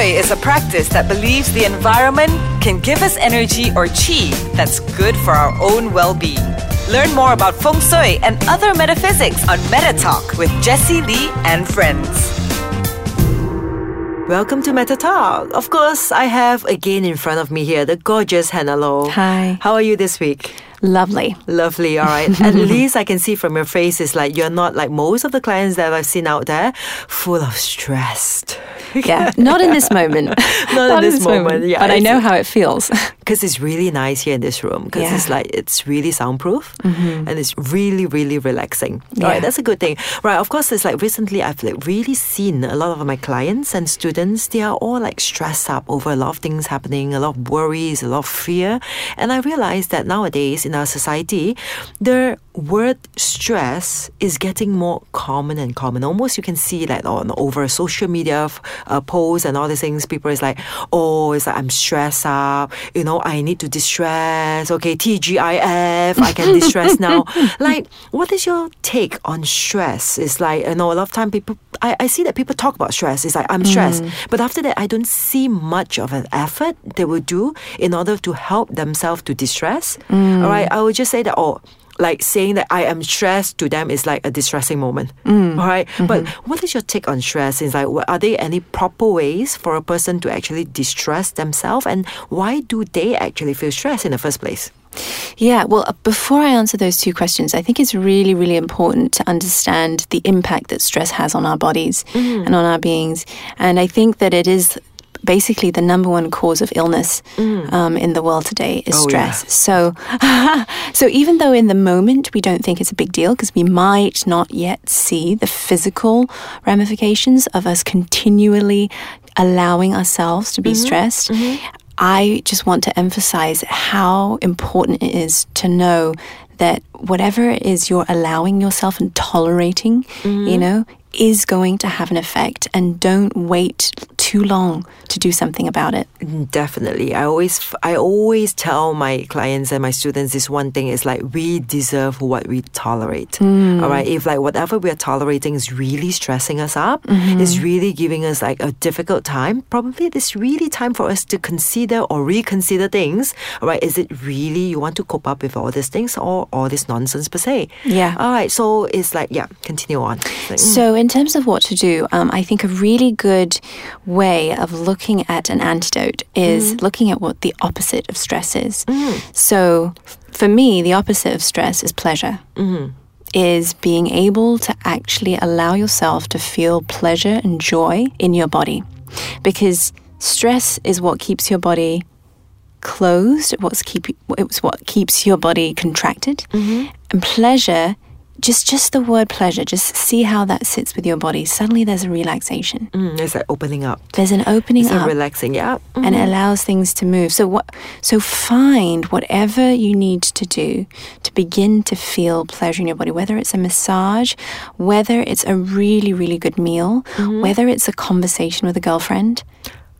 Shui is a practice that believes the environment can give us energy or chi that's good for our own well being. Learn more about Feng Shui and other metaphysics on Meta Talk with Jessie Lee and friends. Welcome to Meta Talk. Of course, I have again in front of me here the gorgeous Hannah Low. Hi. How are you this week? Lovely. Lovely. All right. At least I can see from your face is like you're not like most of the clients that I've seen out there, full of stressed. Yeah, not in this moment. Not, in this, moment. Yeah, but I know how it feels. because it's really nice here in this room because Yeah. it's like it's really soundproof mm-hmm. and it's really really relaxing all Yeah. right that's a good thing right of course it's like recently i've like really seen a lot of my clients and students they are all like stressed up over a lot of things happening a lot of worries a lot of fear and i realized that nowadays in our society the word stress is getting more common and common. Almost you can see like on over social media uh, posts and all these things people is like oh it's like i'm stressed up you know i need to distress okay tgif i can distress now. Like what is your take on stress? It's like you know a lot of time people I, I see that people talk about stress. It's like i'm stressed. But after that i don't see much of an effort they will do in order to help themselves to distress all right i would just say that oh like saying that I am stressed to them is like a distressing moment. All right? But what is your take on stress? Is like, are there any proper ways for a person to actually distress themselves? And why do they actually feel stressed in the first place? Yeah, well, uh, before I answer those two questions, I think it's really, really important to understand the impact that stress has on our bodies Mm. and on our beings. And I think that it is basically the number one cause of illness um, in the world today is Mm. Oh, yeah. stress. So, so even though in the moment we don't think it's a big deal because we might not yet see the physical ramifications of us continually allowing ourselves to be Mm-hmm. stressed, I just want to emphasize how important it is to know that whatever it is you're allowing yourself and tolerating, you know, is going to have an effect and don't wait too long to do something about it. Definitely. I always I always tell my clients and my students this one thing is like we deserve what we tolerate. All right. If like whatever we are tolerating is really stressing us up, is really giving us like a difficult time, probably it is really time for us to consider or reconsider things. All right. Is it really you want to cope up with all these things or all this nonsense per se? Yeah. All right. So it's like yeah, continue on. Like, mm, So, in terms of what to do, um, I think a really good way of looking at an antidote is mm. looking at what the opposite of stress is. Mm. So, for me, the opposite of stress is pleasure. Mm-hmm. Is being able to actually allow yourself to feel pleasure and joy in your body. Because stress is what keeps your body closed, what's keep it's what keeps your body contracted. Mm-hmm. And pleasure, just just the word pleasure, just see how that sits with your body. Suddenly there's a relaxation. mm, it's like opening up. There's an opening It's a up relaxing. Yeah. Mm. and it allows things to move. So what so find whatever you need to do to begin to feel pleasure in your body, whether it's a massage, whether it's a really, really good meal, whether it's a conversation with a girlfriend.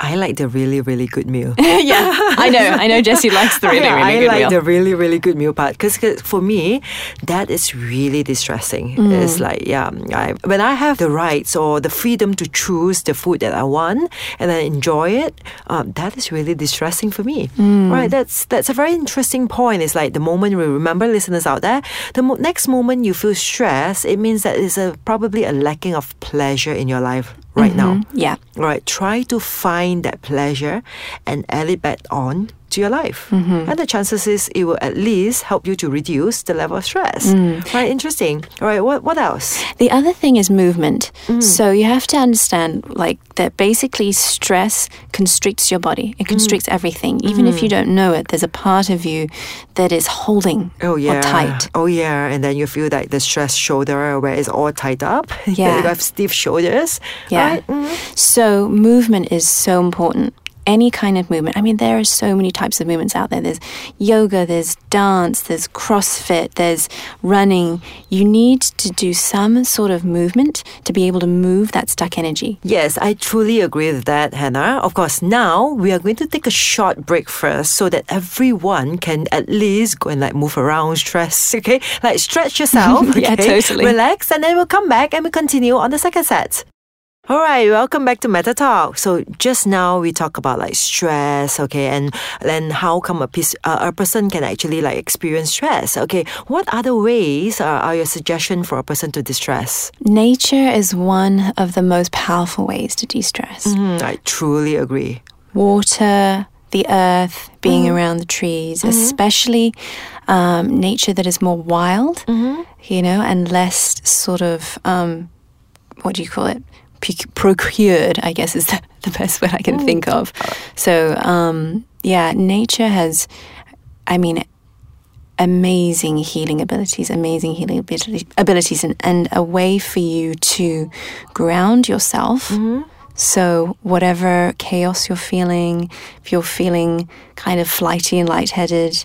I like the really, really good meal. yeah, I know. I know Jessie likes the really, really I good like meal. I like the really, really good meal part because for me, that is really distressing. Mm. It's like, yeah, I, when I have the rights or the freedom to choose the food that I want and I enjoy it, um, that is really distressing for me. Mm. Right? That's that's a very interesting point. It's like the moment we remember, listeners out there, the mo- next moment you feel stress, it means that there's a probably a lacking of pleasure in your life right now. Mm-hmm. yeah. Right, try to find that pleasure and add it back on to your life. Mm-hmm. And the chances is it will at least help you to reduce the level of stress. Mm. Right, interesting. All right, what, what else? The other thing is movement. So you have to understand, like, that basically stress constricts your body. It constricts everything. Even if you don't know it, there's a part of you that is holding Oh, yeah. or tight. Oh, yeah. And then you feel like the stress shoulder where it's all tied up. Yeah. you have stiff shoulders. Yeah. Right? Mm. So movement is so important. Any kind of movement. I mean, there are so many types of movements out there. There's yoga, there's dance, there's CrossFit, there's running. You need to do some sort of movement to be able to move that stuck energy. Yes, I truly agree with that, Hannah. Of course, now we are going to take a short break first so that everyone can at least go and like move around, stress, okay? Like stretch yourself, Yeah, okay? totally. Relax, and then we'll come back and we continue on the second set. All right, welcome back to Meta Talk. So just now we talk about like stress, okay, and then how come a piece, uh, a person can actually like experience stress. Okay, what other ways are, are your suggestion for a person to distress? Nature is one of the most powerful ways to de-stress. Mm, I truly agree. Water, the earth, being around the trees, especially um, nature that is more wild, you know, and less sort of um, what do you call it? Proc- Procured, I guess, is the, the best word I can think of. So, um, yeah, nature has, I mean, amazing healing abilities, amazing healing ability, abilities, and, and a way for you to ground yourself. So, whatever chaos you're feeling, if you're feeling kind of flighty and lightheaded,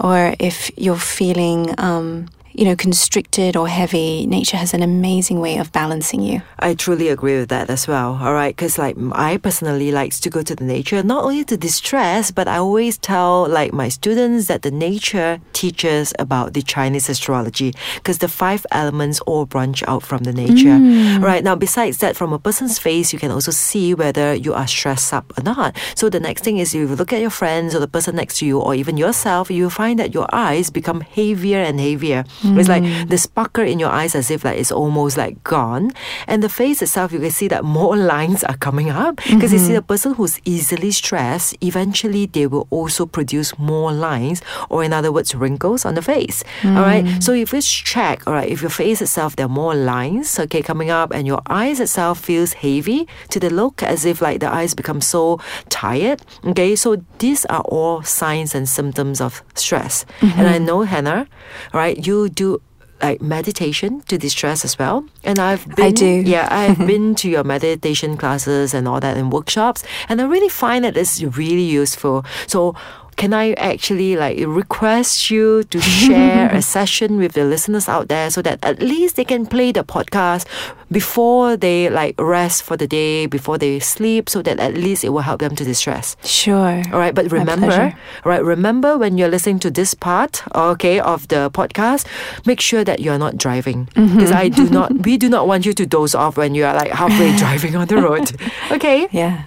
or if you're feeling, um, you know, constricted or heavy, nature has an amazing way of balancing you. I truly agree with that as well. All right, because like I personally likes to go to the nature not only to distress, but I always tell like my students that the nature teaches about the Chinese astrology because the five elements all branch out from the nature. All right now, besides that, from a person's face, you can also see whether you are stressed up or not. So the next thing is you look at your friends or the person next to you, or even yourself, you find that your eyes become heavier and heavier. It's like hmm. the sparkle in your eyes as if like it's almost like gone. And the face itself, you can see that more lines are coming up because you see mm-hmm. the person who's easily stressed, eventually they will also produce more lines, or in other words, wrinkles on the face. All right. Hmm. So if it's check, all right, if your face itself there are more lines, okay, coming up, and your eyes itself feels heavy to the look as if like the eyes become so tired. Okay, so these are all signs and symptoms of stress. And I mm-hmm. know Hannah, right, you do like meditation to distress as well. And I've been I do. Yeah, I've been to your meditation classes and all that and workshops and I really find that it's really useful. So can I actually like request you to share a session with the listeners out there so that at least they can play the podcast before they like rest for the day, before they sleep, so that at least it will help them to distress. Sure. All right, but remember, right, remember when you're listening to this part, okay, of the podcast, make sure that you're not driving mm-hmm. because I do not, we do not want you to doze off when you are like halfway driving on the road. Okay, Yeah.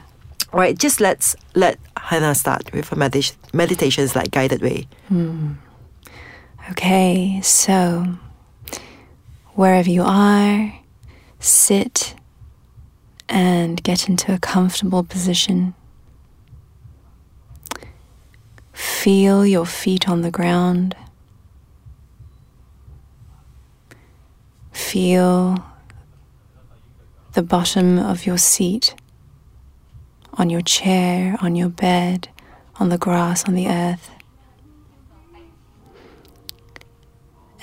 Right, just let's let Hannah start with her medita- meditations like guided way. Hmm. Okay, so wherever you are, sit and get into a comfortable position. Feel your feet on the ground. Feel the bottom of your seat on your chair, on your bed, on the grass, on the earth.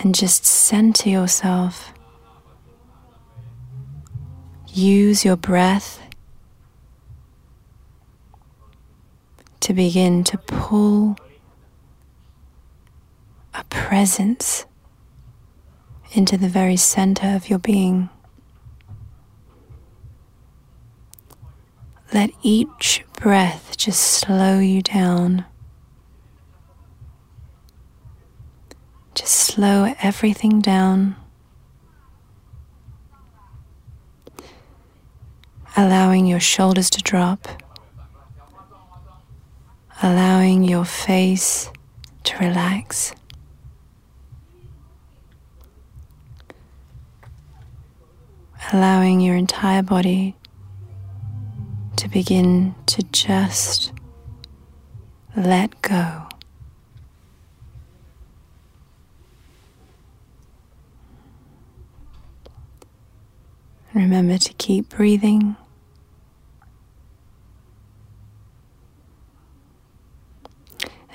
and just center yourself. Use your breath to begin to pull a presence into the very center of your being. Let each breath just slow you down. Just slow everything down, allowing your shoulders to drop, allowing your face to relax. Allowing your entire body begin to just let go. Remember to keep breathing.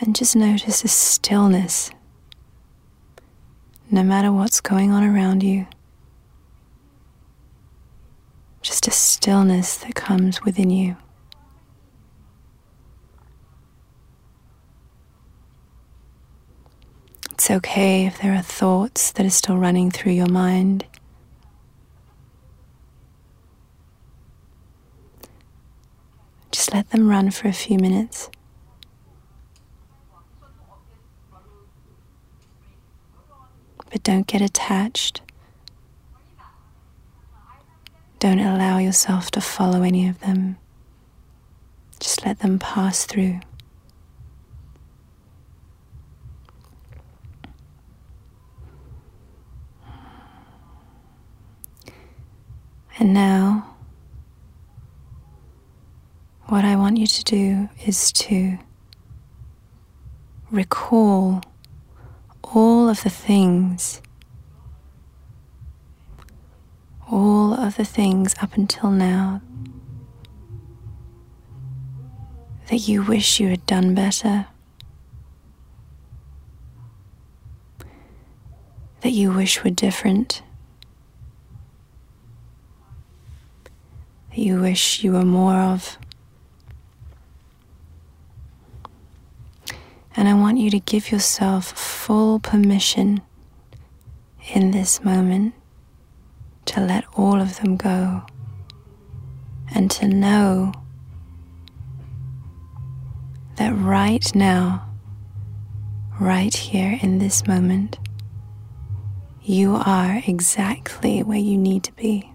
And just notice the stillness, no matter what's going on around you. Just a stillness that comes within you. It's okay if there are thoughts that are still running through your mind. Just let them run for a few minutes. But don't get attached. Don't allow yourself to follow any of them. Just let them pass through. And now, what I want you to do is to recall all of the things, all of the things up until now that you wish you had done better, that you wish were different. that you wish you were more of. And I want you to give yourself full permission in this moment to let all of them go and to know that right now, right here in this moment, you are exactly where you need to be.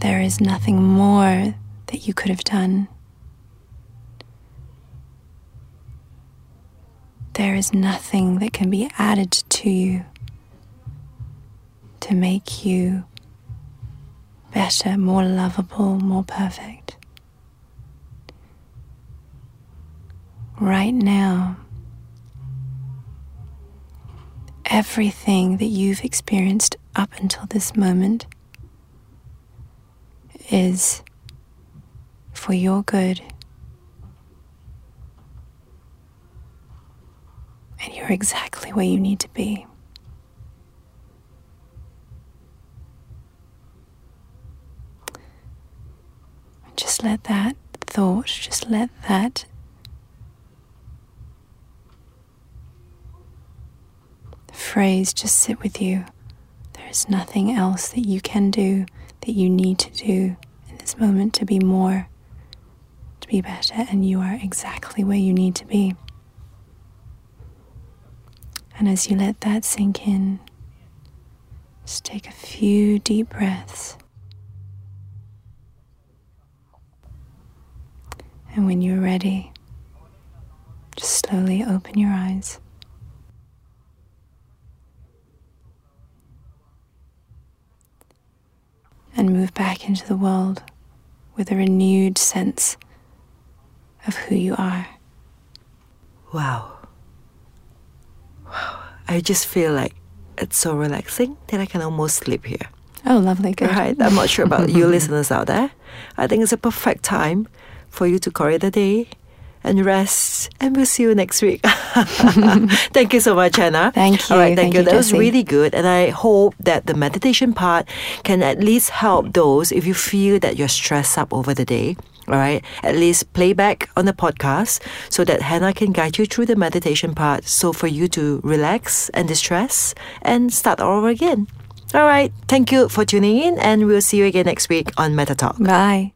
There is nothing more that you could have done. There is nothing that can be added to you to make you better, more lovable, more perfect. Right now, everything that you've experienced up until this moment is for your good. And you're exactly where you need to be. Just let that thought, just let that phrase just sit with you. There is nothing else that you can do that you need to do in this moment to be more, to be better, and you are exactly where you need to be. And as you let that sink in, just take a few deep breaths. And when you're ready, just slowly open your eyes. and move back into the world with a renewed sense of who you are. Wow. Wow. I just feel like it's so relaxing that I can almost sleep here. Oh, lovely. Good. Right. I'm not sure about you listeners out there. I think it's a perfect time for you to it a day and rest. And we'll see you next week. thank you so much, Hannah. Thank you. All right, thank, thank you. That Jessie. was really good. And I hope that the meditation part can at least help those if you feel that you're stressed up over the day. All right, at least play back on the podcast so that Hannah can guide you through the meditation part so for you to relax and distress and start all over again. All right, thank you for tuning in, and we'll see you again next week on Meta Talk. Bye.